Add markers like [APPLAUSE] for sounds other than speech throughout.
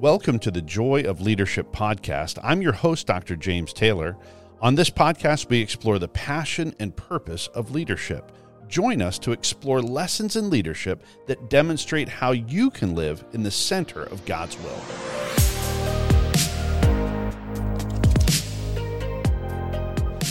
Welcome to the Joy of Leadership podcast. I'm your host, Dr. James Taylor. On this podcast, we explore the passion and purpose of leadership. Join us to explore lessons in leadership that demonstrate how you can live in the center of God's will.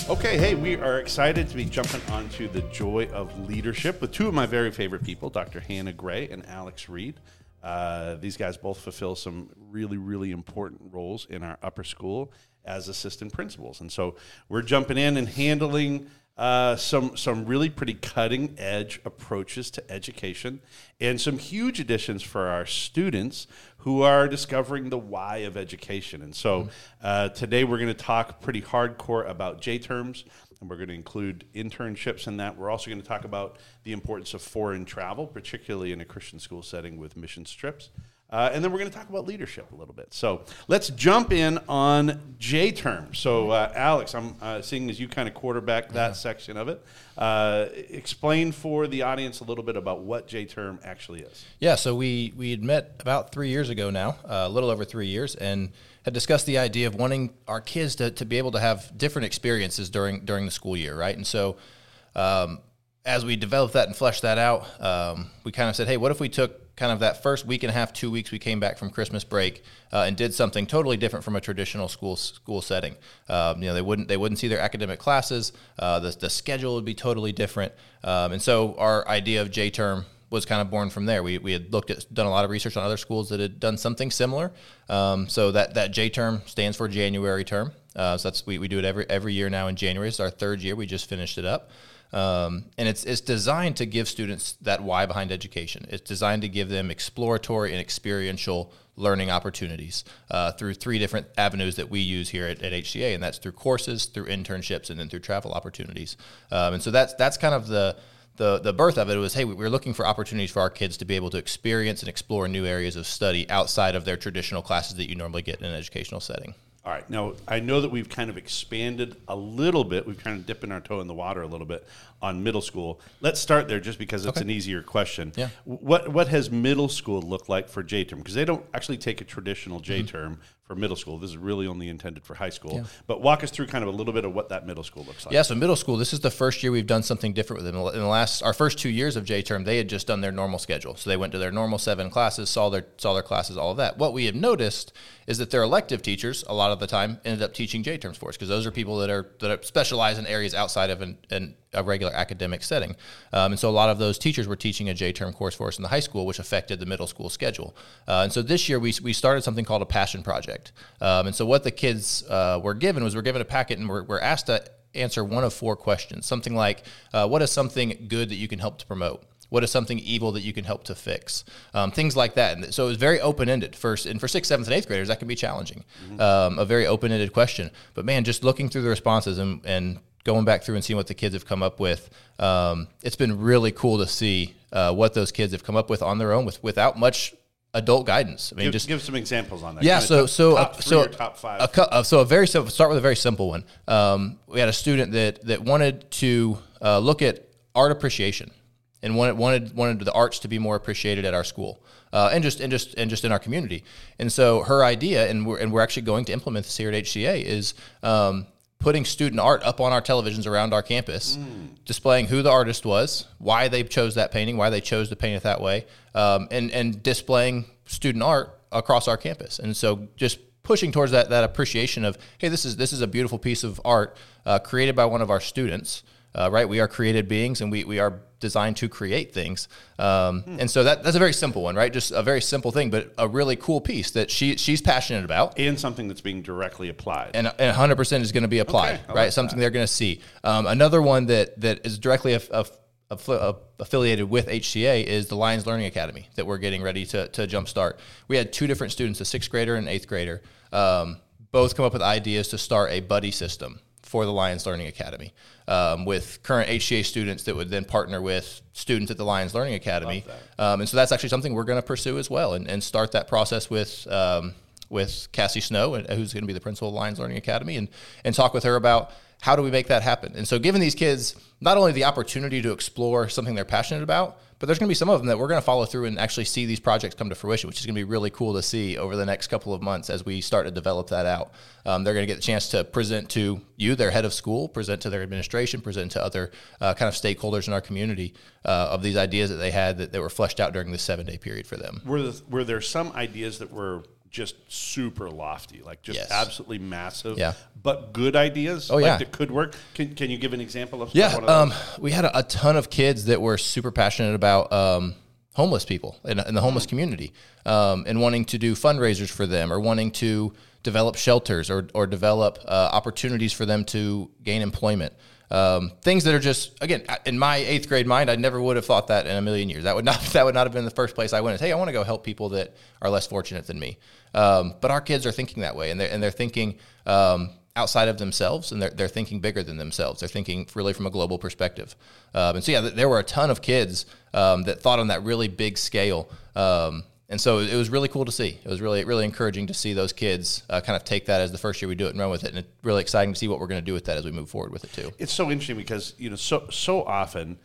Okay, hey, we are excited to be jumping onto the joy of leadership with two of my very favorite people, Dr. Hannah Grey and Alex Reid. Uh, these guys both fulfill some really, really important roles in our upper school as assistant principals. And so we're jumping in and handling uh, some some really pretty cutting edge approaches to education and some huge additions for our students who are discovering the why of education. And so uh, today we're going to talk pretty hardcore about J terms and we're going to include internships in that. We're also going to talk about the importance of foreign travel, particularly in a Christian school setting with mission trips. Uh, and then we're going to talk about leadership a little bit. So let's jump in on J term. So, uh, Alex, I'm uh, seeing as you kind of quarterback that yeah. section of it. Uh, explain for the audience a little bit about what J term actually is. Yeah, so we we had met about three years ago now, uh, a little over three years, and had discussed the idea of wanting our kids to, to be able to have different experiences during during the school year, right? And so, um, as we developed that and fleshed that out, um, we kind of said, hey, what if we took kind of that first week and a half, two weeks we came back from Christmas break uh, and did something totally different from a traditional school school setting. Um, you know, they wouldn't they wouldn't see their academic classes. Uh, the the schedule would be totally different. Um, and so our idea of J term was kind of born from there. We, we had looked at done a lot of research on other schools that had done something similar. Um, so that that J term stands for January term. Uh, so that's we, we do it every every year now in January. It's our third year. We just finished it up. Um, and it's, it's designed to give students that why behind education. It's designed to give them exploratory and experiential learning opportunities uh, through three different avenues that we use here at, at, HCA, and that's through courses, through internships, and then through travel opportunities. Um, and so that's that's kind of the the the birth of it was hey we were looking for opportunities for our kids to be able to experience and explore new areas of study outside of their traditional classes that you normally get in an educational setting. All right. Now, I know that we've kind of expanded a little bit. We've kind of dipping our toe in the water a little bit on middle school. Let's start there just because it's okay. an easier question. Yeah. What what has middle school looked like for J term? Because they don't actually take a traditional J mm-hmm. term. Mm-hmm for middle school. This is really only intended for high school. Yeah. But walk us through kind of a little bit of what that middle school looks like. Yeah, so middle school, this is the first year we've done something different with them. In the last, our first two years of J term, they had just done their normal schedule. So they went to their normal seven classes, saw their saw their classes, all of that. What we have noticed is that their elective teachers, a lot of the time, ended up teaching J terms for us because those are people that are that are specialize in areas outside of an, an a regular academic setting. Um, and so a lot of those teachers were teaching a J term course for us in the high school, which affected the middle school schedule. Uh, and so this year we, we started something called a passion project. Um, and so what the kids uh, were given was we're given a packet and we're, we're asked to answer one of four questions. Something like, uh, what is something good that you can help to promote? What is something evil that you can help to fix? Um, things like that. And so it was very open ended. First, and for sixth, seventh, and eighth graders, that can be challenging. Mm-hmm. Um, a very open ended question. But man, just looking through the responses and, and going back through and seeing what the kids have come up with, um, it's been really cool to see uh, what those kids have come up with on their own with without much adult guidance. I mean, give, just give some examples on that. Yeah, so top, so top uh, so top five. A, uh, so a very simple. Start with a very simple one. Um, we had a student that that wanted to uh, look at art appreciation and wanted wanted wanted the arts to be more appreciated at our school. Uh, and just and just and just in our community, and so her idea, and we're and we're actually going to implement this here at HCA, is um, putting student art up on our televisions around our campus, mm. displaying who the artist was, why they chose that painting, why they chose to paint it that way, um, and and displaying student art across our campus. And so just pushing towards that that appreciation of hey, this is this is a beautiful piece of art uh, created by one of our students uh, right? We are created beings and we, we are designed to create things. Um, hmm. And so that, that's a very simple one, right? Just a very simple thing, but a really cool piece that she she's passionate about. And something that's being directly applied. And, and 100% is going to be applied, okay, right? Like something that. they're going to see. Um, another one that, that is directly a, a, affiliated with HCA is the Lions Learning Academy that we're getting ready to, to jumpstart. We had two different students, a sixth grader and an eighth grader, um, both come up with ideas to start a buddy system for the Lions Learning Academy um, with current HCA students that would then partner with students at the Lions Learning Academy. Um, and so that's actually something we're going to pursue as well and, and start that process with. Um, with Cassie Snow, who's going to be the principal of Lions Learning Academy, and, and talk with her about how do we make that happen? And so, giving these kids not only the opportunity to explore something they're passionate about, but there's going to be some of them that we're going to follow through and actually see these projects come to fruition, which is going to be really cool to see over the next couple of months as we start to develop that out. Um, they're going to get the chance to present to you, their head of school, present to their administration, present to other uh, kind of stakeholders in our community uh, of these ideas that they had that, that were fleshed out during this seven day period for them. Were, the, were there some ideas that were just super lofty, like just Yes. absolutely massive, Yeah. but good ideas. Oh, like yeah. that could work. Can, can you give an example of Yeah, one of um, we had a, a ton of kids that were super passionate about um, homeless people in, in the homeless community um, and wanting to do fundraisers for them or wanting to develop shelters or, or develop uh, opportunities for them to gain employment. Um, things that are just again in my eighth grade mind, I never would have thought that in a million years. That would not [LAUGHS] that would not have been the first place I went. Is, hey, I want to go help people that are less fortunate than me. Um, but our kids are thinking that way, and they're and they're thinking um, outside of themselves, and they're they're thinking bigger than themselves. They're thinking really from a global perspective. Um, and so yeah, th- there were a ton of kids um, that thought on that really big scale. Um, and so it was really cool to see. It was really, really encouraging to see those kids uh, kind of take that as the first year we do it and run with it. And it's really exciting to see what we're going to do with that as we move forward with it too. It's so interesting because you know so so often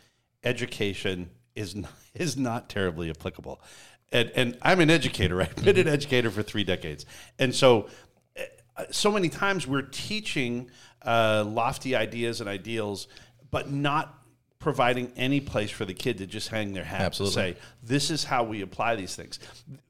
education is [LAUGHS] not, is not terribly applicable, and and I'm an educator. [LAUGHS] I've been an educator for three decades, and so uh, so many times we're teaching uh, lofty ideas and ideals, but not providing any place for the kid to just hang their hat Absolutely. and say, this is how we apply these things.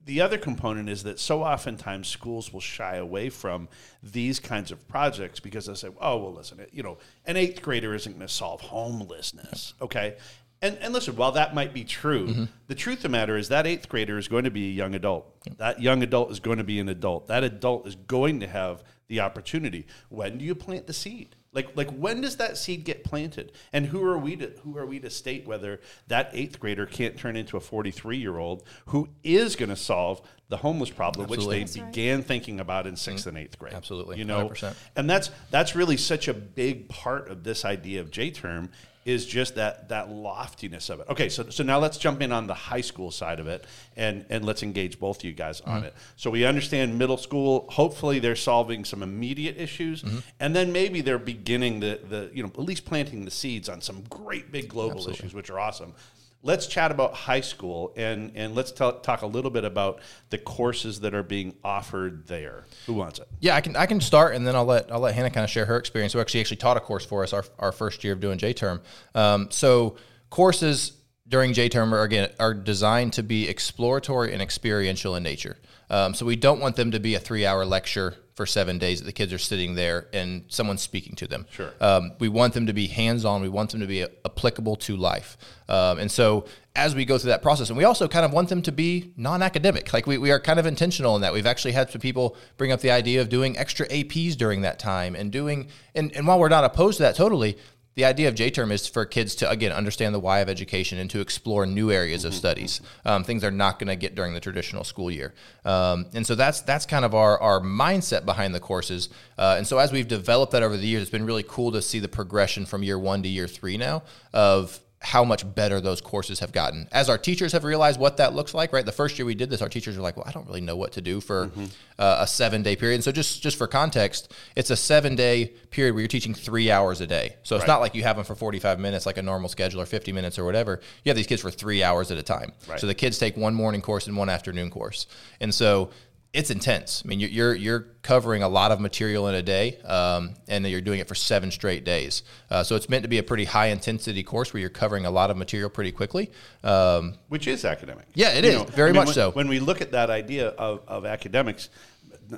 The other component is that so oftentimes schools will shy away from these kinds of projects because they'll say, oh, well, listen, you know, an eighth grader isn't going to solve homelessness, okay? And, and listen, while that might be true, mm-hmm. the truth of the matter is that eighth grader is going to be a young adult. That young adult is going to be an adult. That adult is going to have the opportunity. When do you plant the seed? Like, like when does that seed get planted? And who are we to who are we to state whether that eighth grader can't turn into a forty three year old who is going to solve the homeless problem, Absolutely. which they began thinking about in sixth and eighth grade. Absolutely. you know, 100%. and that's that's really such a big part of this idea of J term is just that that loftiness of it. Okay, so so now let's jump in on the high school side of it and and let's engage both of you guys on Mm-hmm. it. So we understand middle school. Hopefully, they're solving some immediate issues, Mm-hmm. and then maybe they're beginning the the you know at least planting the seeds on some great big global issues, which are awesome. Let's chat about high school and and let's tell, talk a little bit about the courses that are being offered there. Who wants it? Yeah, I can I can start and then I'll let I'll let Hannah kind of share her experience. Who actually actually taught a course for us our, our first year of doing J term. Um, so courses during J term are again are designed to be exploratory and experiential in nature. Um, so we don't want them to be a three hour lecture for seven days that the kids are sitting there and someone's speaking to them. Sure. Um, we want them to be hands on. We want them to be applicable to life. Um, and so as we go through that process, and we also kind of want them to be non academic. Like we, we are kind of intentional in that. We've actually had some people bring up the idea of doing extra APs during that time and doing, and, and while we're not opposed to that totally, the idea of J term is for kids to again understand the why of education and to explore new areas of studies, um, things they're not going to get during the traditional school year. Um, and so that's that's kind of our our mindset behind the courses. Uh, and so as we've developed that over the years, it's been really cool to see the progression from year one to year three now of how much better those courses have gotten. As our teachers have realized what that looks like, right? The first year we did this, our teachers were like, "Well, I don't really know what to do for uh, a seven day period." And so, just just for context, it's a seven day period where you're teaching three hours a day. So it's Right. not like you have them for 45 minutes, like a normal schedule, or 50 minutes, or whatever. You have these kids for three hours at a time. Right. So the kids take one morning course and one afternoon course, and so it's intense. I mean, you're you're, you're covering a lot of material in a day, um, and you're doing it for seven straight days. Uh, so it's meant to be a pretty high intensity course where you're covering a lot of material pretty quickly. Um, which is academic. Yeah, it is, very much when, so. When we look at that idea of, of academics,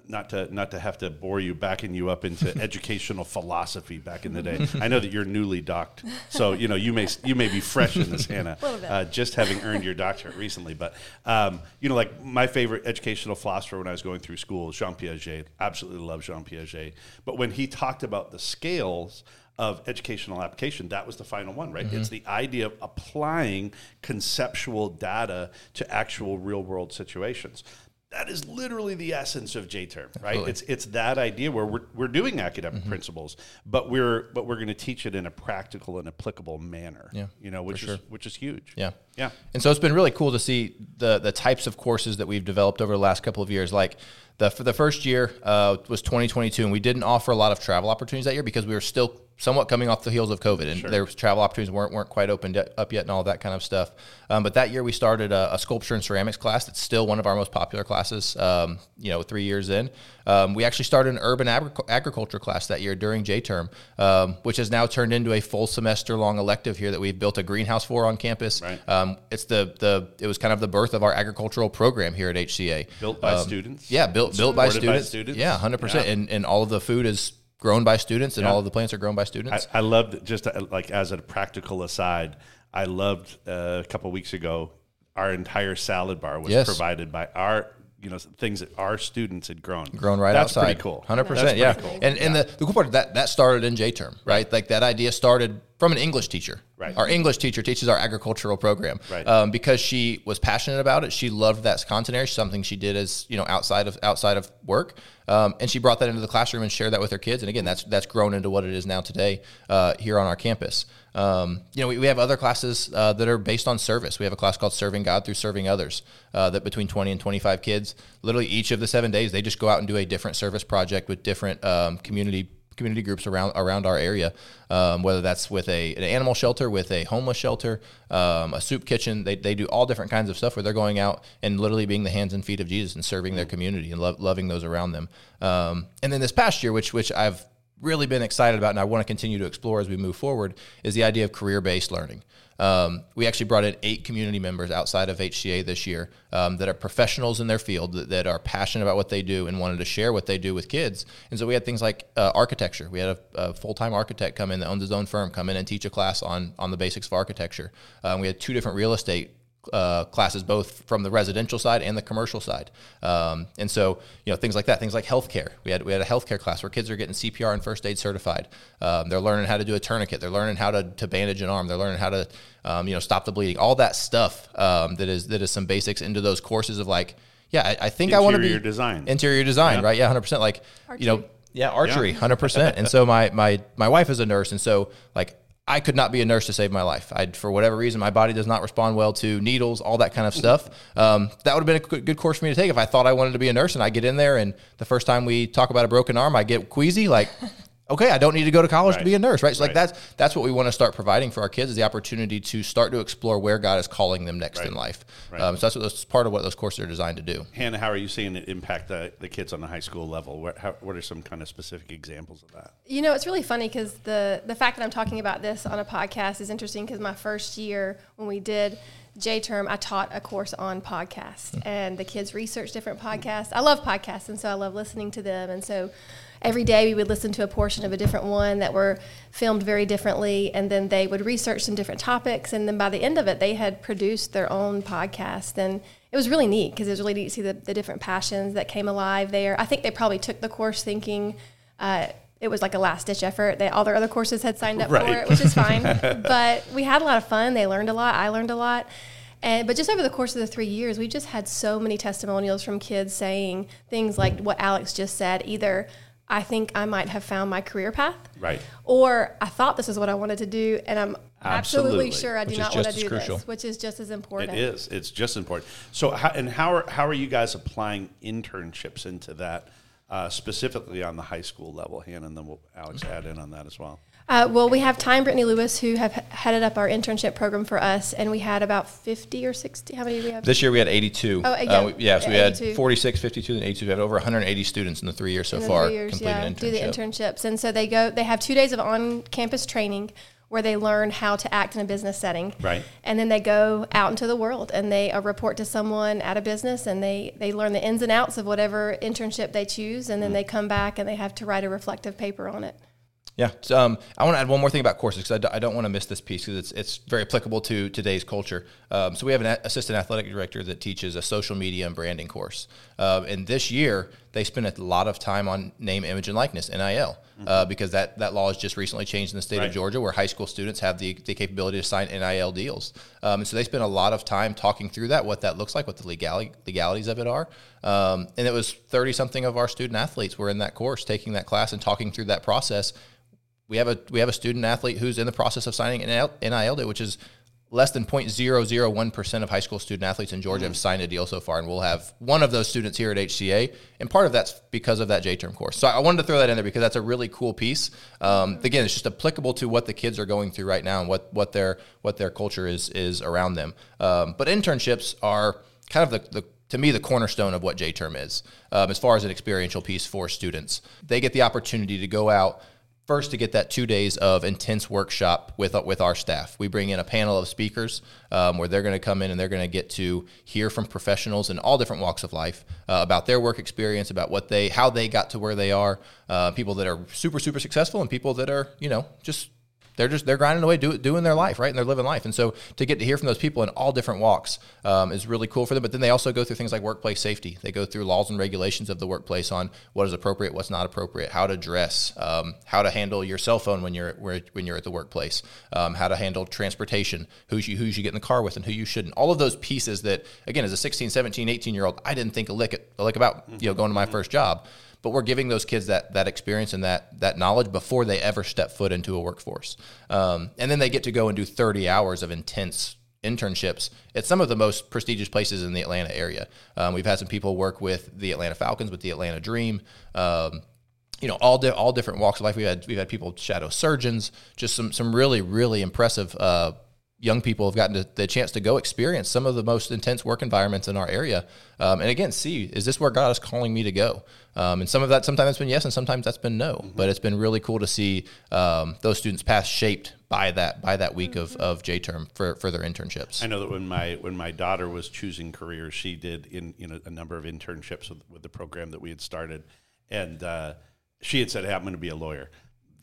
not to not to have to bore you, backing you up into [LAUGHS] educational philosophy back in the day. [LAUGHS] I know that you're newly docked, so you know you may you may be fresh in this, [LAUGHS] Hannah, uh, just having earned your doctorate recently. But um, you know, like my favorite educational philosopher when I was going through school, Jean Piaget. Absolutely love Jean Piaget. But when he talked about the scales of educational application, that was the final one, right? Mm-hmm. It's the idea of applying conceptual data to actual real world situations. That is literally the essence of J term, right? Absolutely. Mm-hmm. It's it's that idea where we're, we're doing academic principles, but we're but we're going to teach it in a practical and applicable manner. Yeah, you know, which is sure. which is huge. Yeah. yeah. And so it's been really cool to see the the types of courses that we've developed over the last couple of years. Like the for the first year uh, was 2022, and we didn't offer a lot of travel opportunities that year because we were still somewhat coming off the heels of COVID, and their travel opportunities weren't weren't quite opened up yet, and all that kind of stuff. Um, but that year we started a, a, sculpture and ceramics class. That's still one of our most popular classes. Um, you know, three years in, um, we actually started an urban agric- agriculture class that year during J term, um, which has now turned into a full semester long elective here that we've built a greenhouse for on campus. Right. Um, it's the the it was kind of the birth of our agricultural program here at HCA. Built by Um, students. Yeah, built built by Supported by students. students. Yeah, hundred percent. And and all of the food is grown by students, and Yeah. all of the plants are grown by students. I loved just uh, like as a practical aside, I loved uh, a couple weeks ago our entire salad bar was Yes. provided by our you know things that our students had grown. grown right That's outside. pretty cool. hundred percent. yeah. cool. And and the, the cool part of that that started in J term, right? Like that idea started from an English teacher. Right. Our English teacher teaches our agricultural program. Right. Um, because she was passionate about it. She loved that content area. Something she did as you know outside of outside of work. Um, and she brought that into the classroom and shared that with her kids. And again, that's that's grown into what it is now today uh, here on our campus. Um, you know, we, we have other classes uh, that are based on service. We have a class called Serving God Through Serving Others uh, that between 20 and 25 kids, literally each of the seven days, they just go out and do a different service project with different um, community community groups around around our area, um, whether that's with a, an animal shelter, with a homeless shelter, um, a soup kitchen. They, they do all different kinds of stuff where they're going out and literally being the hands and feet of Jesus and serving their community and lo- loving those around them. Um, and then this past year, which which I've really been excited about and I want to continue to explore as we move forward, is the idea of career based learning. Um, we actually brought in eight community members outside of HCA this year um, that are professionals in their field that, that are passionate about what they do and wanted to share what they do with kids. And so we had things like uh, architecture. We had a, a full time architect come in that owns his own firm come in and teach a class on on the basics of architecture. Um, we had two different real estate uh, classes, both from the residential side and the commercial side. Um, and so, you know, things like that, things like healthcare. We had we had a healthcare class where kids are getting CPR and first aid certified. Um, they're learning how to do a tourniquet. They're learning how to, to bandage an arm. They're learning how to, um, you know, stop the bleeding. All that stuff um, that is that is some basics into those courses of like, yeah, I, I think I want to be Interior design. interior design, right? Yeah, hundred percent. Like you know, yeah, archery, hundred percent. And so my my my wife is a nurse, and so like I could not be a nurse to save my life. I for whatever reason my body does not respond well to needles, all that kind of stuff. Um, that would have been a good course for me to take if I thought I wanted to be a nurse, and I get in there, and the first time we talk about a broken arm, I get queasy, like. Okay, I don't need to go to college to be a nurse, right? So like that's that's what we want to start providing for our kids is the opportunity to start to explore where God is calling them next in life. Right. Um, so that's what that's part of what those courses are designed to do. Hannah, how are you seeing it impact the, the kids on the high school level? What, how, what are some kind of specific examples of that? You know, it's really funny because the the fact that I'm talking about this on a podcast is interesting because my first year when we did J term, I taught a course on podcasts, and the kids researched different podcasts. I love podcasts, and so I love listening to them. And so every day we would listen to a portion of a different one that were filmed very differently, and then they would research some different topics, and then by the end of it, they had produced their own podcast and. It was really neat because it was really neat to see the, the different passions that came alive there. I think they probably took the course thinking uh, it was like a last ditch effort. They all their other courses had signed up for it, which is fine. [LAUGHS] but we had a lot of fun. They learned a lot. I learned a lot. And but just over the course of the three years, we just had so many testimonials from kids saying things like what Alex just said. Either I think I might have found my career path, Right. or I thought this is what I wanted to do, and I'm absolutely, Absolutely. sure I do not want to do crucial. this, which is just as important. It is. It's just important. So, how, and how are how are you guys applying internships into that, uh, specifically on the high school level? Hannah, and then we'll Alex add in on that as well. Uh, well, we have Time Brittany Lewis who have headed up our internship program for us, and we had about 50 or 60. How many do we have? This year we had 82. Oh, again, Uh, we- yeah, so we yeah, had 82. 46, 52, and 82. We had over 180 students in the three years so in far years, completing yeah, an do the internships. And so they go, they have two days of on-campus training where they learn how to act in a business setting. Right. And then they go out into the world and they uh, report to someone at a business and they, they learn the ins and outs of whatever internship they choose. Mm. And then they come back and they have to write a reflective paper on it. Yeah. So, um, I want to add one more thing about courses because I, d- I don't want to miss this piece because it's, it's very applicable to today's culture. Um, so we have an a- assistant athletic director that teaches a social media and branding course. Um, and this year they spent a lot of time on name, image, and likeness (NIL) uh, because that, that law has just recently changed in the state Right. of Georgia, where high school students have the, the capability to sign NIL deals. Um, and so they spent a lot of time talking through that, what that looks like, what the legali- legalities of it are. Um, and it was 30 something of our student athletes were in that course taking that class and talking through that process we have a we have a student athlete who's in the process of signing an NIL, deal, which is less than 0.001% of high school student athletes in Georgia have signed a deal so far, and we'll have one of those students here at HCA. And part of that's because of that J term course. So I wanted to throw that in there because that's a really cool piece. Um, again, it's just applicable to what the kids are going through right now and what, what their what their culture is is around them. Um, but internships are kind of the, the to me the cornerstone of what J term is um, as far as an experiential piece for students. They get the opportunity to go out first to get that two days of intense workshop with with our staff. We bring in a panel of speakers um, where they're going to come in and they're going to get to hear from professionals in all different walks of life uh, about their work experience, about what they how they got to where they are. Uh, people that are super super successful and people that are you know just they're just they're grinding away, do, doing their life, right, and they're living life. And so to get to hear from those people in all different walks um, is really cool for them. But then they also go through things like workplace safety. They go through laws and regulations of the workplace on what is appropriate, what's not appropriate, how to dress, um, how to handle your cell phone when you're when you're at the workplace, um, how to handle transportation, who you who you get in the car with, and who you shouldn't. All of those pieces that again, as a 16, 17, 18 year old, I didn't think a lick a lick about you know going to my first job but we're giving those kids that that experience and that that knowledge before they ever step foot into a workforce. Um, and then they get to go and do 30 hours of intense internships at some of the most prestigious places in the Atlanta area. Um, we've had some people work with the Atlanta Falcons, with the Atlanta Dream. Um, you know, all di- all different walks of life. We've had we've had people shadow surgeons, just some some really really impressive uh, young people have gotten to, the chance to go experience some of the most intense work environments in our area. Um, and again, see, is this where God is calling me to go? Um, and some of that, sometimes that's been yes, and sometimes that's been no. Mm-hmm. But it's been really cool to see um, those students pass shaped by that by that week mm-hmm. of, of J term for, for their internships. I know that when my when my daughter was choosing careers, she did in you know a number of internships with, with the program that we had started, and uh, she had said, "Hey, I'm going to be a lawyer."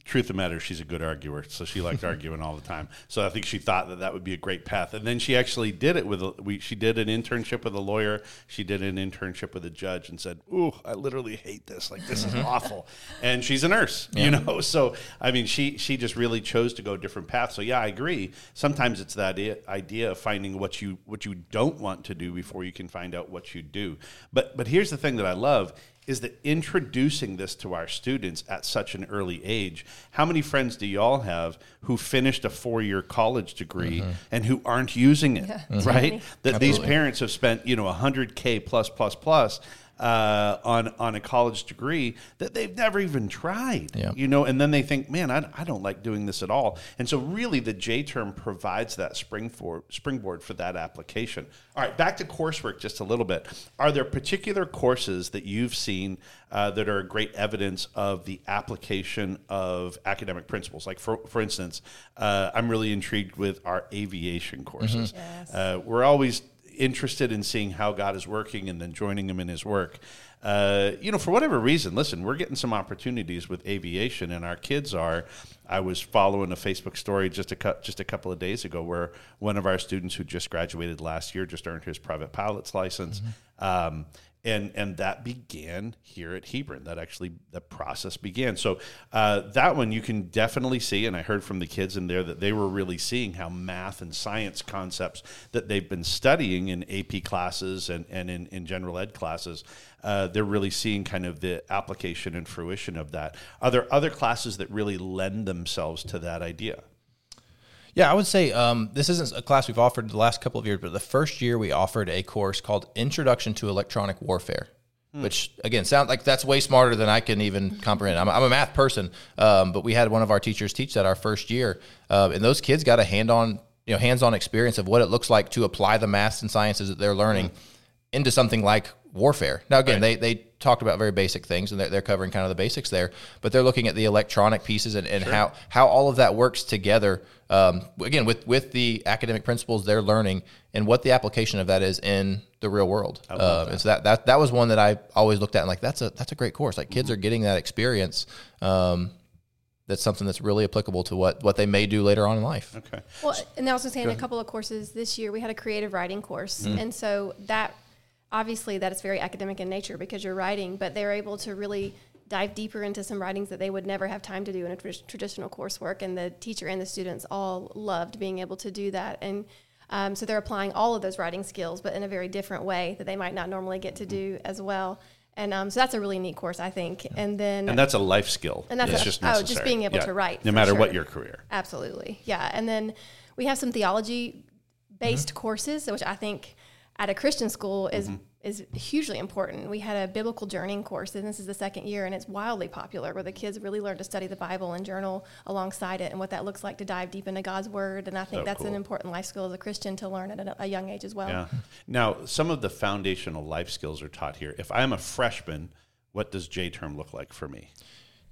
Truth of the matter, she's a good arguer, so she liked [LAUGHS] arguing all the time. So I think she thought that that would be a great path. And then she actually did it with a, we. She did an internship with a lawyer. She did an internship with a judge, and said, "Ooh, I literally hate this. Like this is mm-hmm. awful." And she's a nurse, yeah. you know. So I mean, she she just really chose to go a different path. So yeah, I agree. Sometimes it's that idea of finding what you what you don't want to do before you can find out what you do. But but here's the thing that I love is that introducing this to our students at such an early age. How many friends do y'all have who finished a four year college degree mm-hmm. and who aren't using it, yeah. mm-hmm. right? That Absolutely. these parents have spent, you know, 100K plus, plus, plus uh, on on a college degree that they've never even tried. Yeah. You know, and then they think, man, I, I don't like doing this at all. And so, really, the J term provides that spring for, springboard for that application. All right, back to coursework just a little bit. Are there particular courses that you've seen uh, that are great evidence of the application of academic principles? Like, for for instance, uh, I'm really intrigued with our aviation courses. Mm-hmm. Yes. Uh, we're always interested in seeing how God is working and then joining Him in His work. Uh, you know, for whatever reason, listen, we're getting some opportunities with aviation, and our kids are. I was following a Facebook story just a cu- just a couple of days ago where one of our students who just graduated last year just earned his private pilot's license. Mm-hmm. Um, and and that began here at Hebron. That actually the process began. So uh, that one you can definitely see, and I heard from the kids in there that they were really seeing how math and science concepts that they've been studying in AP classes and and in, in general ed classes. Uh, they're really seeing kind of the application and fruition of that. Are there other classes that really lend themselves to that idea? Yeah, I would say um, this isn't a class we've offered the last couple of years, but the first year we offered a course called Introduction to Electronic Warfare. Hmm. Which again sounds like that's way smarter than I can even comprehend. I'm, I'm a math person, um, but we had one of our teachers teach that our first year, uh, and those kids got a hand-on, you know, hands-on experience of what it looks like to apply the math and sciences that they're learning hmm. into something like warfare. Now, again, right. they, they talked about very basic things and they're, they're covering kind of the basics there, but they're looking at the electronic pieces and, and sure. how, how all of that works together. Um, again, with, with the academic principles they're learning and what the application of that is in the real world. Uh, and so that, that, that was one that I always looked at and like, that's a, that's a great course. Like kids mm-hmm. are getting that experience. Um, that's something that's really applicable to what, what they may do later on in life. Okay. Well, and I was saying a couple of courses this year, we had a creative writing course. Mm-hmm. And so that obviously that is very academic in nature because you're writing, but they're able to really dive deeper into some writings that they would never have time to do in a tr- traditional coursework. And the teacher and the students all loved being able to do that. And um, so they're applying all of those writing skills, but in a very different way that they might not normally get to do as well. And um, so that's a really neat course, I think. And then and that's a life skill. And that's a, just necessary. oh, just being able yeah. to write, no matter sure. what your career. Absolutely, yeah. And then we have some theology based courses, which I think at a Christian school is mm-hmm. is hugely important. We had a biblical journeying course, and this is the second year, and it's wildly popular, where the kids really learn to study the Bible and journal alongside it, and what that looks like to dive deep into God's Word. And I think So that's an important life skill as a Christian to learn at a, a young age as well. Yeah. Now, some of the foundational life skills are taught here. If I'm a freshman, what does J term look like for me?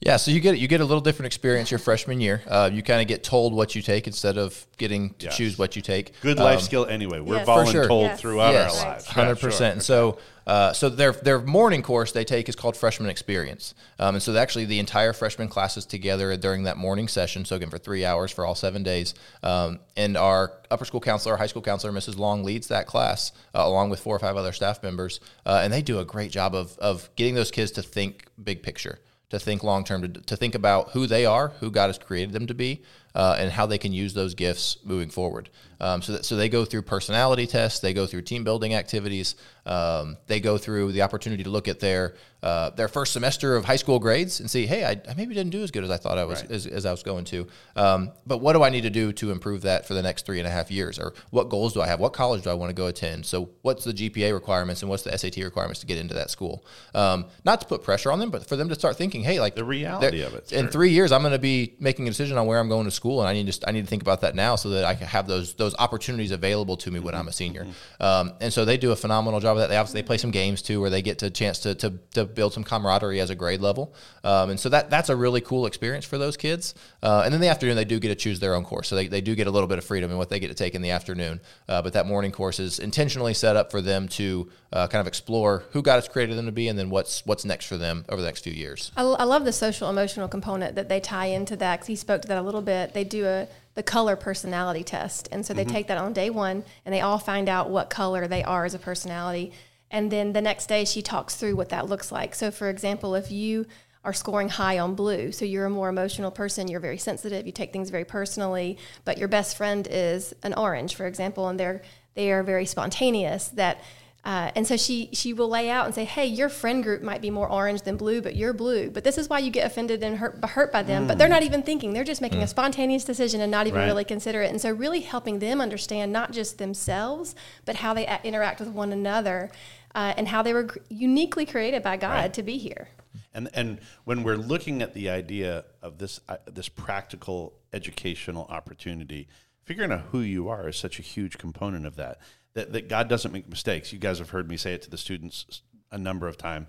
Yeah, so you get you get a little different experience your freshman year. Uh, you kind of get told what you take instead of getting to Yes. choose what you take. Good Um, life skill anyway. We're Yes. For sure. Yes. throughout yes, our lives. Hundred sure. percent. And so, uh, so their their morning course they take is called freshman experience, um, and so actually the entire freshman class is together during that morning session. So again, for three hours for all seven days, um, and our upper school counselor, high school counselor, Mrs. Long leads that class uh, along with four or five other staff members, uh, and they do a great job of of getting those kids to think big picture to think long term, to, to think about who they are, who God has created them to be, uh, and how they can use those gifts moving forward. Um, so, that, so they go through personality tests, they go through team building activities, um, they go through the opportunity to look at their uh, their first semester of high school grades and see, hey, I, I maybe didn't do as good as I thought I was Right. as, as I was going to. Um, but what do I need to do to improve that for the next three and a half years? Or what goals do I have? What college do I want to go attend? So what's the GPA requirements and what's the SAT requirements to get into that school? Um, not to put pressure on them, but for them to start thinking, hey, like The reality of it, In sure. three years, I'm going to be making a decision on where I'm going to school, and I need to I need to think about that now so that I can have those those opportunities available to me when I'm a senior. Um, and so they do a phenomenal job of that. They obviously they play some games too, where they get to chance to, to to build some camaraderie as a grade level. Um, and so that that's a really cool experience for those kids. Uh, and then the afternoon, they do get to choose their own course, so they, they do get a little bit of freedom in what they get to take in the afternoon. Uh, but that morning course is intentionally set up for them to uh, kind of explore who God has created them to be, and then what's what's next for them over the next few years. I, I love the social emotional component that they tie into that because he spoke to that a little bit. They do a the color personality test, and so they take that on day one, and they all find out what color they are as a personality. And then the next day, she talks through what that looks like. So, for example, if you are scoring high on blue, so you're a more emotional person, you're very sensitive, you take things very personally, but your best friend is an orange, for example, and they're they are very spontaneous. That uh, and so she she will lay out and say, "Hey, your friend group might be more orange than blue, but you're blue. But this is why you get offended and hurt hurt by them. But they're not even thinking; they're just making a spontaneous decision and not even Right. really consider it. And so, really helping them understand not just themselves, but how they a- interact with one another, uh, and how they were uniquely created by God Right. to be here. And and when we're looking at the idea of this uh, this practical educational opportunity, figuring out who you are is such a huge component of that. That that God doesn't make mistakes. You guys have heard me say it to the students a number of times.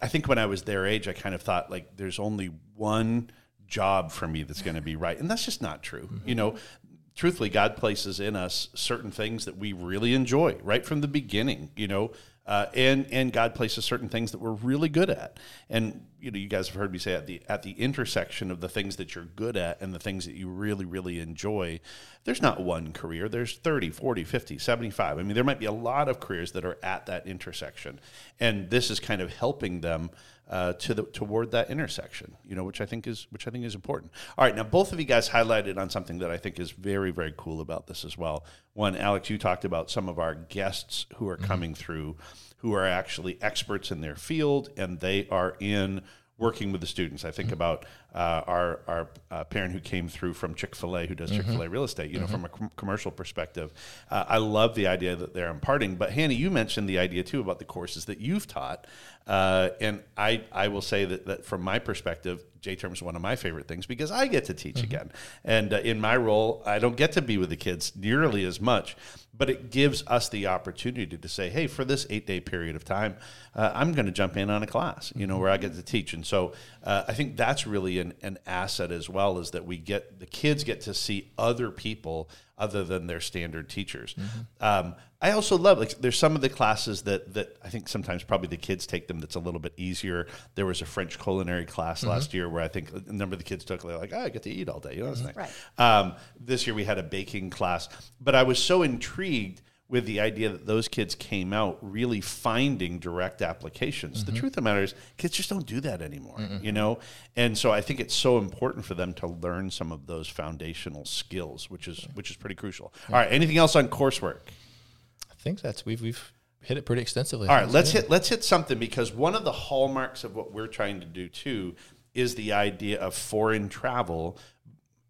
I think when I was their age, I kind of thought like there's only one job for me that's going to be right, and that's just not true. Mm-hmm. You know, truthfully, God places in us certain things that we really enjoy right from the beginning. You know, uh, and and God places certain things that we're really good at. And you know, you guys have heard me say at the at the intersection of the things that you're good at and the things that you really really enjoy, there's not one career. There's 30, 40, 50, 75. I mean, there might be a lot of careers that are at that intersection. And this is kind of helping them uh, to the toward that intersection, you know, which I think is which I think is important. All right, now both of you guys highlighted on something that I think is very very cool about this as well. One, Alex, you talked about some of our guests who are coming through, who are actually experts in their field, and they are in working with the students. I think about uh, our our uh, parent who came through from Chick Fil A, who does Chick Fil A real estate. You know, from a com- commercial perspective, uh, I love the idea that they're imparting. But Hannah, you mentioned the idea too about the courses that you've taught, uh, and I I will say that that from my perspective, J term is one of my favorite things because I get to teach again, and uh, in my role, I don't get to be with the kids nearly as much. But it gives us the opportunity to say, hey, for this eight day period of time, uh, I'm going to jump in on a class, you know, where I get to teach. And so uh, I think that's really an, an asset as well, is that we get the kids get to see other people other than their standard teachers. Um, I also love like there's some of the classes that that I think sometimes probably the kids take them that's a little bit easier. There was a French culinary class last year where I think a number of the kids took they're like, oh, I get to eat all day, you know, nice. Right. Um, this year we had a baking class, but I was so intrigued with the idea that those kids came out really finding direct applications. The mm-hmm. truth of the matter is, kids just don't do that anymore, you know? And so I think it's so important for them to learn some of those foundational skills, which is which is pretty crucial. All right, anything else on coursework? I think that's we've we've hit it pretty extensively. All right, let's hit let's hit something because one of the hallmarks of what we're trying to do too is the idea of foreign travel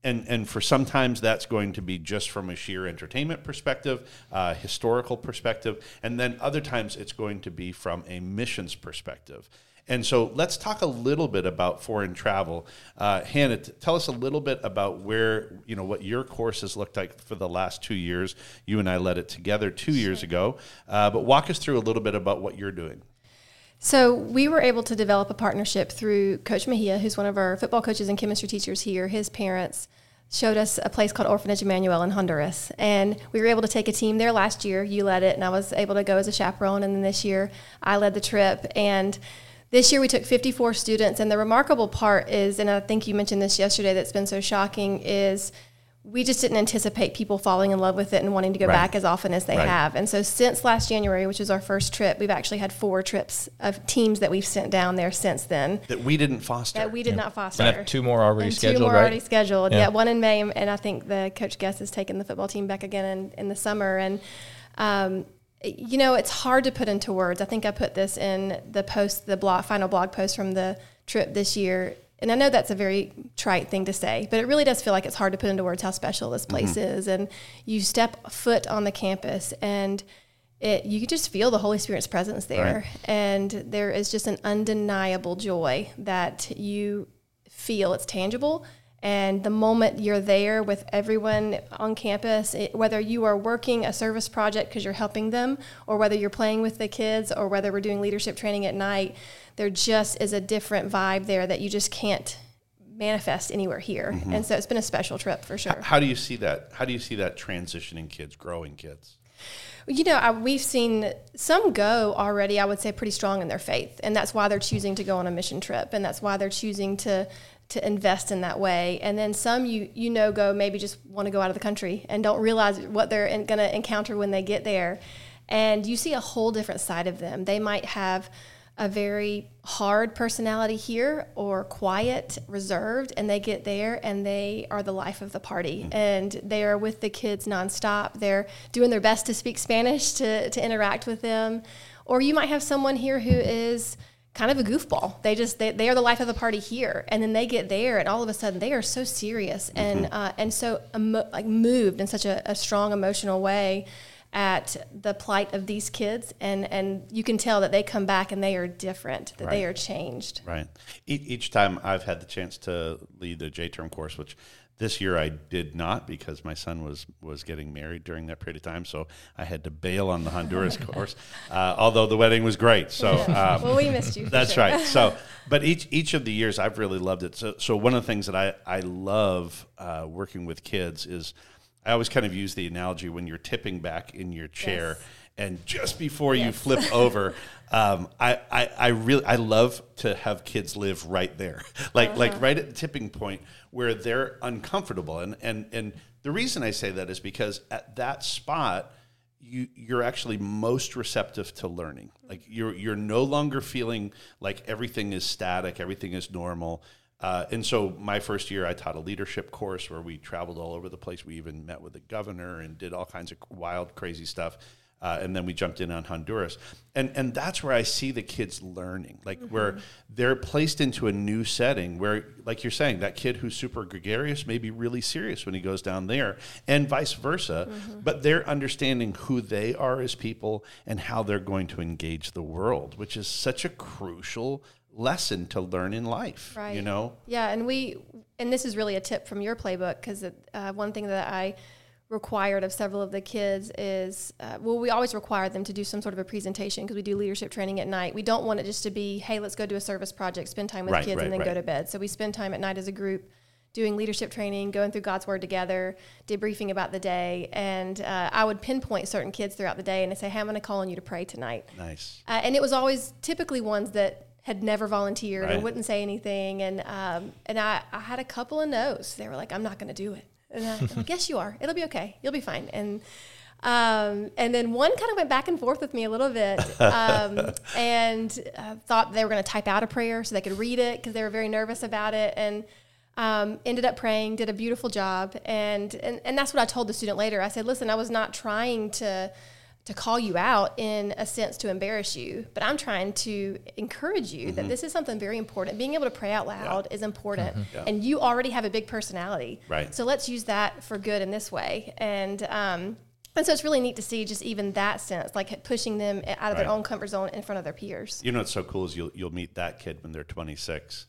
and and for sometimes that's going to be just from a sheer entertainment perspective, uh, historical perspective, and then other times it's going to be from a missions perspective. And so let's talk a little bit about foreign travel. Uh, Hannah, t- tell us a little bit about where, you know, what your course has looked like for the last two years. You and I led it together two years ago. Uh, but walk us through a little bit about what you're doing. So we were able to develop a partnership through Coach Mejia, who's one of our football coaches and chemistry teachers here. His parents showed us a place called Orphanage Emmanuel in Honduras. And we were able to take a team there last year. You led it, and I was able to go as a chaperone. And then this year, I led the trip. And this year we took 54 students, and the remarkable part is, and I think you mentioned this yesterday that's been so shocking, is we just didn't anticipate people falling in love with it and wanting to go Right. back as often as they Right. have. And so since last January, which was our first trip, we've actually had four trips of teams that we've sent down there since then That we didn't foster. that we did not foster. And have two more already And scheduled, two more right? already scheduled. Yeah. Yeah. one in May, and I think the coach Guest has taken the football team back again in, in the summer. And um, you know, it's hard to put into words. I think I put this in the post, the blog, final blog post from the trip this year. And I know that's a very trite thing to say, but it really does feel like it's hard to put into words how special this place Mm-hmm. is. And you step foot on the campus, and it, you can just feel the Holy Spirit's presence there. Right. And there is just an undeniable joy that you feel. It's tangible. And the moment you're there with everyone on campus, it, whether you are working a service project because you're helping them, or whether you're playing with the kids, or whether we're doing leadership training at night, there just is a different vibe there that you just can't manifest anywhere here. Mm-hmm. And so it's been a special trip for sure. How do you see that? How do you see that transitioning kids, growing kids? You know, I, we've seen some go already, I would say, pretty strong in their faith. And that's why they're choosing to go on a mission trip. And that's why they're choosing to to invest in that way. And then some you you know go maybe just want to go out of the country and don't realize what they're going to encounter when they get there. And you see a whole different side of them. They might have a very hard personality here or quiet, reserved, and they get there and they are the life of the party. Mm-hmm. And they are with the kids nonstop. They're doing their best to speak Spanish to, to interact with them. Or you might have someone here who is kind of a goofball. They just they, they are the life of the party here, and then they get there, and all of a sudden they are so serious and uh, and so emo- like moved in such a, a strong emotional way at the plight of these kids, and and you can tell that they come back and they are different, that they are changed. Right. E- each time I've had the chance to lead the J term course, which this year I did not because my son was was getting married during that period of time, so I had to bail on the Honduras [LAUGHS] course. Uh, although the wedding was great, so [LAUGHS] um, well, we missed you. that's sure. right. So, [LAUGHS] but each each of the years I've really loved it. So, so one of the things that I I love uh, working with kids is I always kind of use the analogy when you're tipping back in your chair. Yes. And just before you flip [LAUGHS] over, um, I, I, I really I love to have kids live right there, [LAUGHS] like Uh-huh. like right at the tipping point where they're uncomfortable. And and and the reason I say that is because at that spot, you you're actually most receptive to learning. Like you're you're no longer feeling like everything is static, everything is normal. Uh, and so my first year, I taught a leadership course where we traveled all over the place. We even met with the governor and did all kinds of wild, crazy stuff. Uh, and then we jumped in on Honduras, and and that's where I see the kids learning, like where they're placed into a new setting where, like you're saying, that kid who's super gregarious may be really serious when he goes down there, and vice versa. But they're understanding who they are as people and how they're going to engage the world, which is such a crucial lesson to learn in life. Right. You know, Yeah, and we, and this is really a tip from your playbook because uh, one thing that I required of several of the kids is, uh, well, we always require them to do some sort of a presentation because we do leadership training at night. We don't want it just to be, hey, let's go do a service project, spend time with Right, kids, right, and then go to bed. So we spend time at night as a group doing leadership training, going through God's Word together, debriefing about the day. And uh, I would pinpoint certain kids throughout the day and say, hey, I'm going to call on you to pray tonight. nice. Uh, and it was always typically ones that had never volunteered Right. or wouldn't say anything. And um, and I, I had a couple of no's. They were like, I'm not going to do it. And I, I'm like, yes, you are. It'll be okay. You'll be fine. And um, and then one kind of went back and forth with me a little bit um, [LAUGHS] and uh, thought they were going to type out a prayer so they could read it because they were very nervous about it. And um, ended up praying, did a beautiful job. And, and, and that's what I told the student later. I said, listen, I was not trying to to call you out in a sense to embarrass you, but I'm trying to encourage you that this is something very important. Being able to pray out loud is important, Yeah. and you already have a big personality. Right. So let's use that for good in this way. And um, and so it's really neat to see just even that sense, like pushing them out of their own comfort zone in front of their peers. You know what's so cool is you'll you'll meet that kid when they're 26,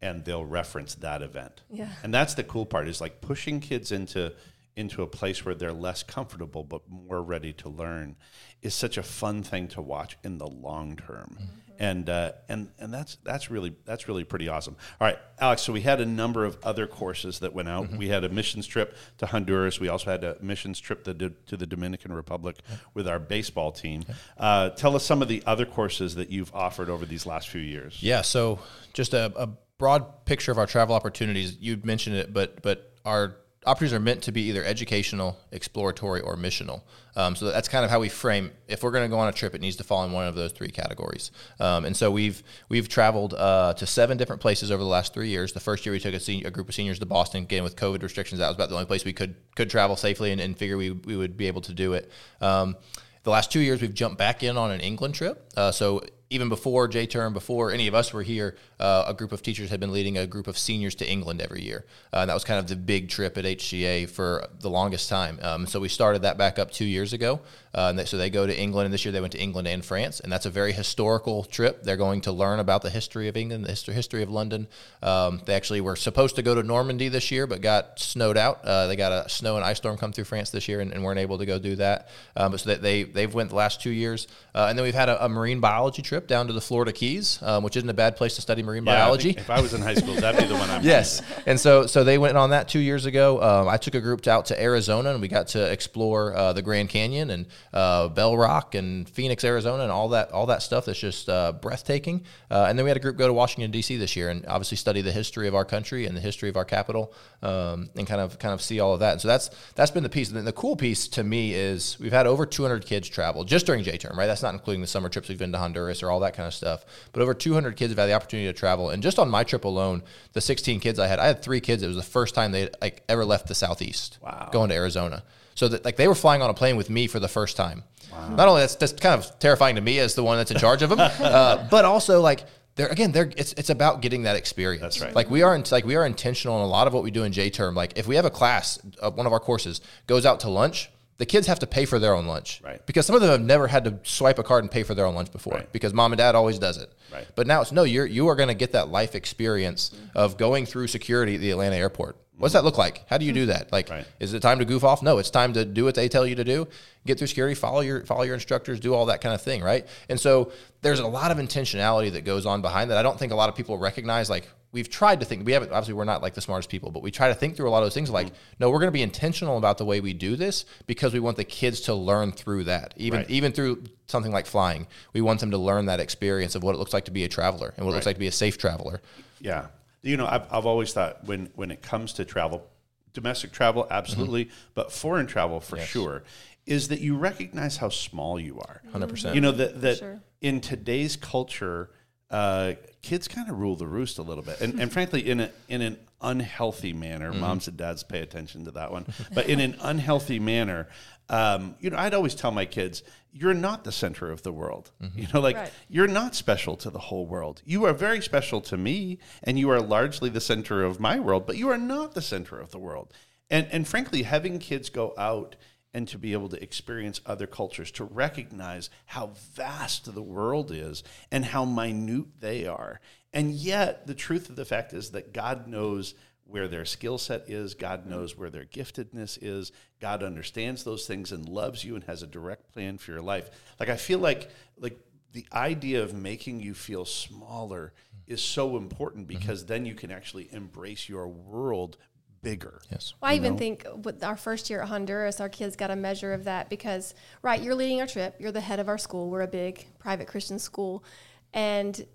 and they'll reference that event. Yeah. And that's the cool part is like pushing kids into into a place where they're less comfortable but more ready to learn is such a fun thing to watch in the long term. And uh, and and that's that's really that's really pretty awesome. All right, Alex. So we had a number of other courses that went out. We had a missions trip to Honduras. We also had a missions trip did, to the Dominican Republic with our baseball team. Uh, tell us some of the other courses that you've offered over these last few years. Yeah. So just a, a broad picture of our travel opportunities. You mentioned it, but but our opportunities are meant to be either educational, exploratory, or missional. Um, so that's kind of how we frame. If we're going to go on a trip, it needs to fall in one of those three categories. Um, and so we've we've traveled uh, to seven different places over the last three years. The first year we took a, a group of seniors to Boston. Again, with COVID restrictions, that was about the only place we could could travel safely and, and figure we we would be able to do it. Um, the last two years, we've jumped back in on an England trip. Uh, so even before J term, before any of us were here, uh, a group of teachers had been leading a group of seniors to England every year. Uh, and that was kind of the big trip at HCA for the longest time. Um, so we started that back up two years ago. Uh, and they, so they go to England, and this year they went to England and France. And that's a very historical trip. They're going to learn about the history of England, the history, history of London. Um, they actually were supposed to go to Normandy this year, but got snowed out. Uh, they got a snow and ice storm come through France this year and, and weren't able to go do that. Um, but so they, they've went the last two years. Uh, and then we've had a, a marine biology trip down to the Florida Keys, um, which isn't a bad place to study marine Yeah, biology. think if I was in high school, that'd be the one [LAUGHS] I'm. Yes, and so so they went on that two years ago. Um, I took a group out to Arizona, and we got to explore uh, the Grand Canyon and uh, Bell Rock and Phoenix, Arizona, and all that all that stuff that's just uh, breathtaking. Uh, and then we had a group go to Washington D.C. this year, and obviously study the history of our country and the history of our capital, um, and kind of kind of see all of that. And so that's that's been the piece. And then the cool piece to me is we've had over 200 kids travel just during J term, right? That's not including the summer trips we've been to Honduras or all that kind of stuff. But over 200 kids have had the opportunity to travel, and just on my trip alone, the 16 kids I had, I had three kids. It was the first time they like ever left the southeast, Wow. going to Arizona. So that like they were flying on a plane with me for the first time. Not only that's that's kind of terrifying to me as the one that's in charge of them, [LAUGHS] uh, but also like they're again they're it's it's about getting that experience. That's right. Like we are in, like we are intentional in a lot of what we do in J term. Like if we have a class, uh, one of our courses goes out to lunch. The kids have to pay for their own lunch, Right. Because some of them have never had to swipe a card and pay for their own lunch before, Right. because mom and dad always does it. Right. But now it's no, you're you are going to get that life experience of going through security at the Atlanta airport. What's that look like? How do you hmm. do that? Like, Right. is it time to goof off? No, it's time to do what they tell you to do. Get through security, follow your follow your instructors, do all that kind of thing, right? And so there's a lot of intentionality that goes on behind that. I don't think a lot of people recognize. Like we've tried to think. We haven't obviously we're not like the smartest people, but we try to think through a lot of those things. Like, hmm. no, we're going to be intentional about the way we do this because we want the kids to learn through that. Even Right. even through something like flying, we want them to learn that experience of what it looks like to be a traveler and what it looks like to be a safe traveler. Yeah. You know, I've, I've always thought when, when it comes to travel, domestic travel, mm-hmm. absolutely, but foreign travel for sure, is that you recognize how small you are. 100%. You know, that, that Sure. in today's culture, uh, kids kind of rule the roost a little bit. And, and [LAUGHS] frankly, in, a, in an unhealthy manner, mm-hmm. moms and dads pay attention to that one, but in an [LAUGHS] unhealthy manner, um, you know, I'd always tell my kids, you're not the center of the world. You know, like Right. you're not special to the whole world. You are very special to me, and you are largely the center of my world, but you are not the center of the world. And and frankly, having kids go out and to be able to experience other cultures, to recognize how vast the world is and how minute they are. And yet, the truth of the fact is that God knows where their skill set is, God knows where their giftedness is, God understands those things and loves you and has a direct plan for your life. Like I feel like like the idea of making you feel smaller is so important mm-hmm. because then you can actually embrace your world bigger. Yes. Well, I even think with our first year at Honduras, our kids got a measure of that because, right, you're leading our trip, you're the head of our school, we're a big private Christian school, and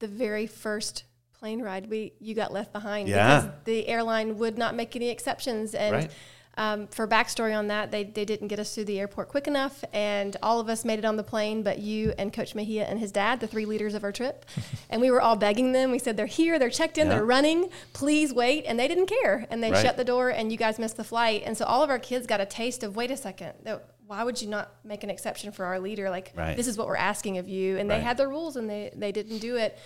the very first plane ride, we you got left behind Yeah. because the airline would not make any exceptions, and. Right. Um, for backstory on that, they, they didn't get us through the airport quick enough, and all of us made it on the plane, but you and Coach Mejia and his dad, the three leaders of our trip. [LAUGHS] and we were all begging them. We said, They're here, they're checked in, Yeah. they're running, please wait. And they didn't care. And they Right. shut the door, and you guys missed the flight. And so all of our kids got a taste of wait a second, why would you not make an exception for our leader? Like, Right. this is what we're asking of you. And they had their rules and they, they didn't do it.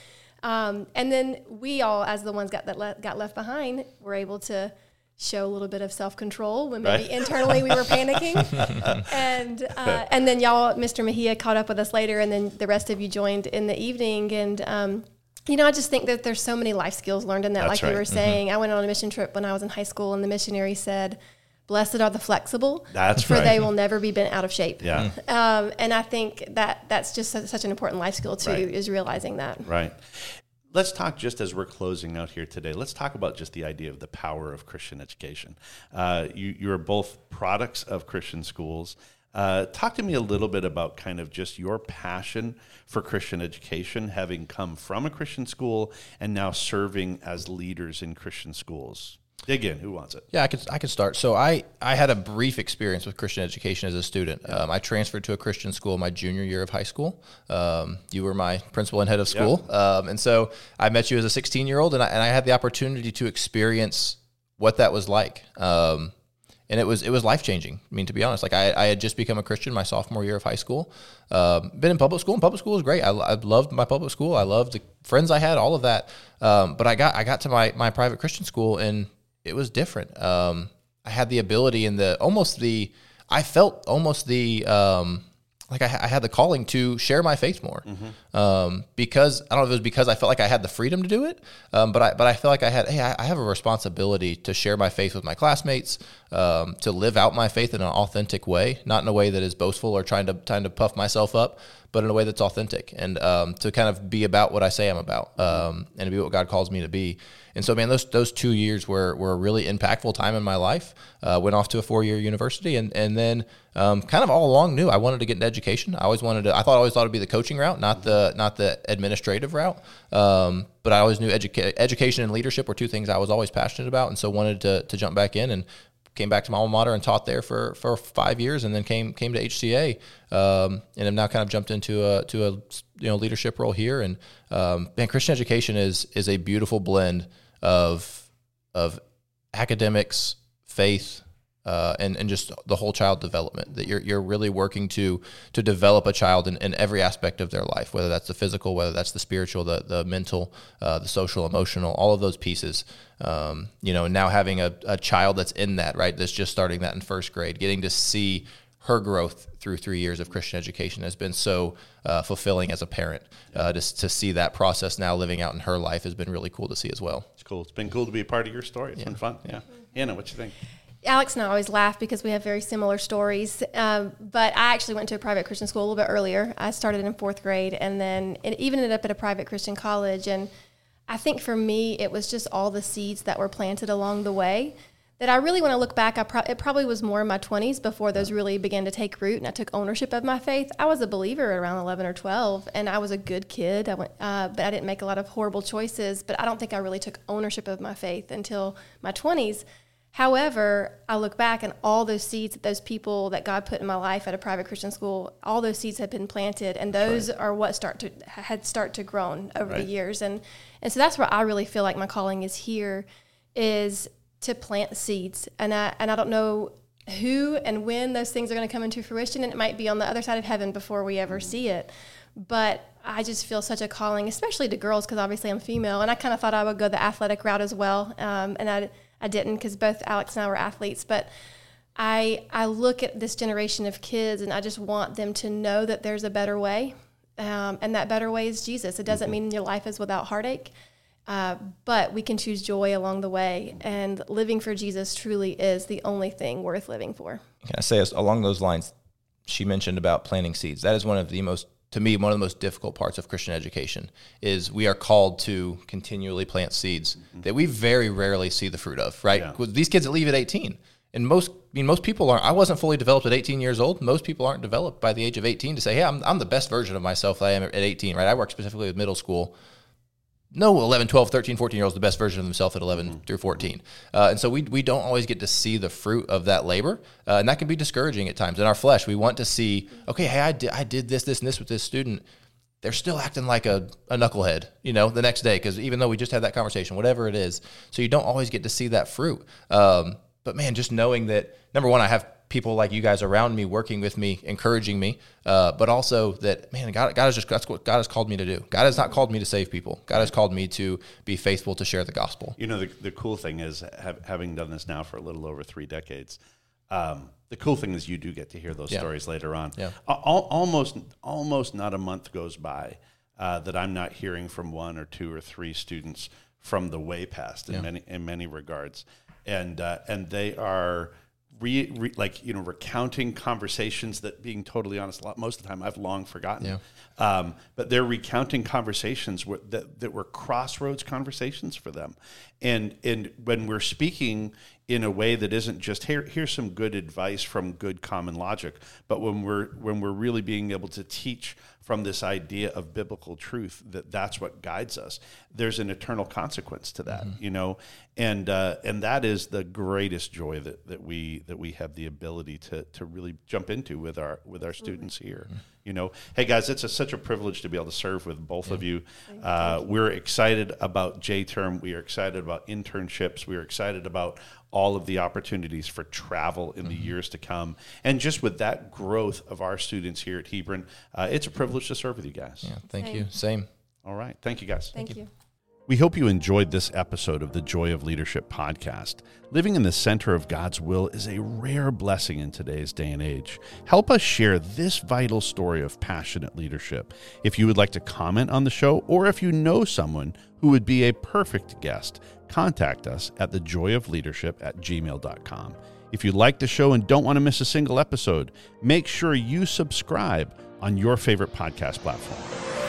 Um, and then we all, as the ones got that le- got left behind, were able to show a little bit of self control when maybe Right. internally we were panicking. [LAUGHS] and uh, and then y'all, Mr. Mejia, caught up with us later, and then the rest of you joined in the evening. And um, you know, I just think that there's so many life skills learned in that. That's like you were saying, I went on a mission trip when I was in high school, and the missionary said, "Blessed are the flexible, That's for right. they will never be bent out of shape." Yeah. Um, and I think that that's just such, such an important life skill too, Right. is realizing that. Right. Let's talk just as we're closing out here today. Let's talk about just the idea of the power of Christian education. Uh, you, you are both products of Christian schools. Uh, talk to me a little bit about kind of just your passion for Christian education, having come from a Christian school and now serving as leaders in Christian schools. Dig in. Who wants it? Yeah, I could I could start. So I I had a brief experience with Christian education as a student. Um, I transferred to a Christian school my junior year of high school. Um, you were my principal and head of school, um, and so I met you as a 16 year old, and I, and I had the opportunity to experience what that was like. Um, and it was it was life changing. I mean, to be honest, like I, I had just become a Christian my sophomore year of high school. Um, been in public school, and public school was great. I, I loved my public school. I loved the friends I had, all of that. Um, but I got I got to my my private Christian school, and it was different. Um, I had the ability and the almost the I felt almost the um, like I, I had the calling to share my faith more um, because I don't know if it was because I felt like I had the freedom to do it, um, but I but I felt like I had hey I, I have a responsibility to share my faith with my classmates, um, to live out my faith in an authentic way, not in a way that is boastful or trying to trying to puff myself up, but in a way that's authentic and um, to kind of be about what I say I'm about um, and to be what God calls me to be. And so, man, those those two years were, were a really impactful time in my life. Uh, went off to a four year university, and and then um, kind of all along knew I wanted to get an education. I always wanted to. I thought I always thought it'd be the coaching route, not the not the administrative route. Um, but I always knew educa- education and leadership were two things I was always passionate about, and so wanted to to jump back in and came back to my alma mater and taught there for, for five years, and then came came to HCA, um, and have now kind of jumped into a to a you know leadership role here. And um, man, Christian education is is a beautiful blend of of academics, faith, uh, and and just the whole child development. That you're you're really working to to develop a child in, in every aspect of their life, whether that's the physical, whether that's the spiritual, the the mental, uh, the social, emotional, all of those pieces. Um, you know, now having a, a child that's in that right, that's just starting that in first grade, getting to see her growth through three years of Christian education has been so uh, fulfilling as a parent. Uh, just to see that process now living out in her life has been really cool to see as well. It's cool. It's been cool to be a part of your story. It's been fun. Yeah. Hannah, what you think? Alex and I always laugh because we have very similar stories. Um, but I actually went to a private Christian school a little bit earlier. I started in fourth grade and then it even ended up at a private Christian college. And I think for me, it was just all the seeds that were planted along the way that I really, when I look back, I pro- it probably was more in my 20s before those really began to take root and I took ownership of my faith. I was a believer around 11 or 12 and I was a good kid. I went, uh, but I didn't make a lot of horrible choices. But I don't think I really took ownership of my faith until my 20s. However, I look back and all those seeds that those people that God put in my life at a private Christian school, all those seeds had been planted, and those are what start to had start to grown over Right. the years, and and so that's where I really feel like my calling is here, is to plant seeds, and I and I don't know who and when those things are going to come into fruition, and it might be on the other side of heaven before we ever see it, but I just feel such a calling, especially to girls, because obviously I'm female, and I kind of thought I would go the athletic route as well, um, and I I didn't because both Alex and I were athletes, but I I look at this generation of kids and I just want them to know that there's a better way, um, and that better way is Jesus. It doesn't mean your life is without heartache, uh, but we can choose joy along the way, and living for Jesus truly is the only thing worth living for. Can I say along those lines? She mentioned about planting seeds. That is one of the most, to me, one of the most difficult parts of Christian education. Is we are called to continually plant seeds mm-hmm. that we very rarely see the fruit of. Right? Yeah. These kids that leave at eighteen, and most, I mean, most people aren't. I wasn't fully developed at 18 years old. Most people aren't developed by the age of 18 to say, "Hey, I'm, I'm the best version of myself that I am at 18." Right? I work specifically with middle school no 11 12 13 14 year olds the best version of themselves at 11 through 14 uh, and so we, we don't always get to see the fruit of that labor uh, and that can be discouraging at times. In our flesh we want to see okay hey i did, I did this this and this with this student. They're still acting like a, a knucklehead you know the next day because even though we just had that conversation whatever it is. So you don't always get to see that fruit. Um, but man just knowing that number one i have people like you guys around me, working with me, encouraging me, uh, but also that man, God, God has just that's what God has called me to do. God has not called me to save people. God has called me to be faithful to share the gospel. You know, the, the cool thing is have, having done this now for a little over three decades. Um, the cool thing is you do get to hear those Yeah. stories later on. Yeah. Al- almost, almost not a month goes by uh, that I'm not hearing from one or two or three students from the way past in many in many regards, and uh, and they are. Re, re, like you know, recounting conversations that, being totally honest, a lot, most of the time I've long forgotten. Yeah. Um, but they're recounting conversations where, that, that were crossroads conversations for them. And, and when we're speaking in a way that isn't just here, here's some good advice from good common logic, but when we're, when we're really being able to teach from this idea of biblical truth that that's what guides us, there's an eternal consequence to that, you know, and uh, and that is the greatest joy that, that we that we have the ability to to really jump into with our with our students here. You know, hey guys, it's a, such a privilege to be able to serve with both of you. Uh, we're excited about J term. We are excited about internships. We are excited about all of the opportunities for travel in the years to come, and just with that growth of our students here at Hebron, uh, it's a privilege to serve with you guys. Yeah, thank Same. you. Same. All right, thank you guys. Thank, you. We hope you enjoyed this episode of the Joy of Leadership podcast. Living in the center of God's will is a rare blessing in today's day and age. Help us share this vital story of passionate leadership. If you would like to comment on the show, or if you know someone who would be a perfect guest, contact us at thejoyofleadership at gmail.com. If you like the show and don't want to miss a single episode, make sure you subscribe on your favorite podcast platform.